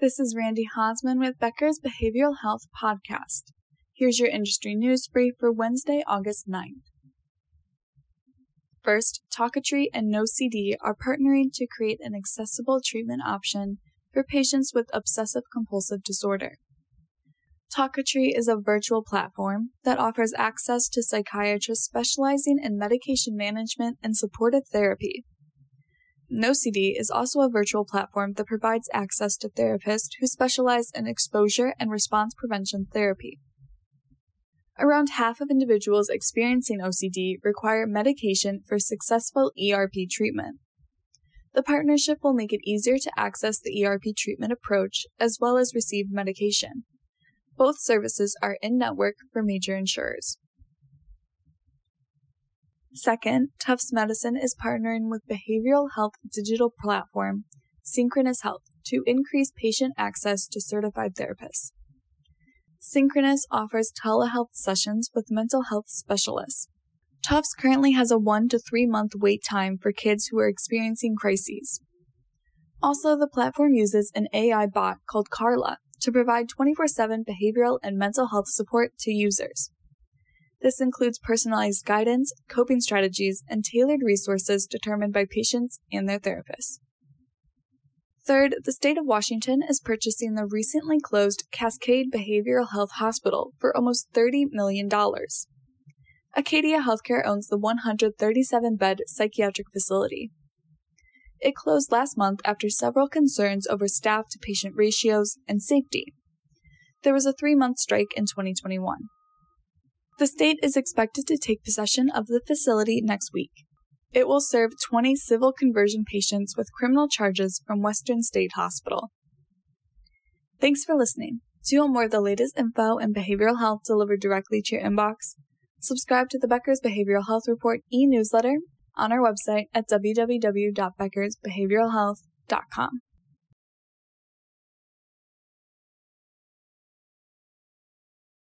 This is Randy Hosman with Becker's Behavioral Health Podcast. Here's your industry news brief for Wednesday, August 9th. First, Talkiatry and NoCD are partnering to create an accessible treatment option for patients with obsessive compulsive disorder. Talkiatry is a virtual platform that offers access to psychiatrists specializing in medication management and supportive therapy. NoCD is also a virtual platform that provides access to therapists who specialize in exposure and response prevention therapy. Around half of individuals experiencing OCD require medication for successful ERP treatment. The partnership will make it easier to access the ERP treatment approach as well as receive medication. Both services are in network for major insurers. Second, Tufts Medicine is partnering with behavioral health digital platform Synchronous Health to increase patient access to certified therapists. Synchronous offers telehealth sessions with mental health specialists. Tufts currently has a one to three month wait time for kids who are experiencing crises. Also, the platform uses an AI bot called Carla to provide 24 7 behavioral and mental health support to users. This includes personalized guidance, coping strategies, and tailored resources determined by patients and their therapists. Third, the state of Washington is purchasing the recently closed Cascade Behavioral Health Hospital for almost $30 million. Acadia Healthcare owns the 137 bed psychiatric facility. It closed last month after several concerns over staff to patient ratios and safety. There was a three month strike in 2021. The state is expected to take possession of the facility next week. It will serve 20 civil conversion patients with criminal charges from Western State Hospital. Thanks for listening. To want more of the latest info in behavioral health delivered directly to your inbox, subscribe to the Becker's Behavioral Health Report e newsletter on our website at www.beckersbehavioralhealth.com.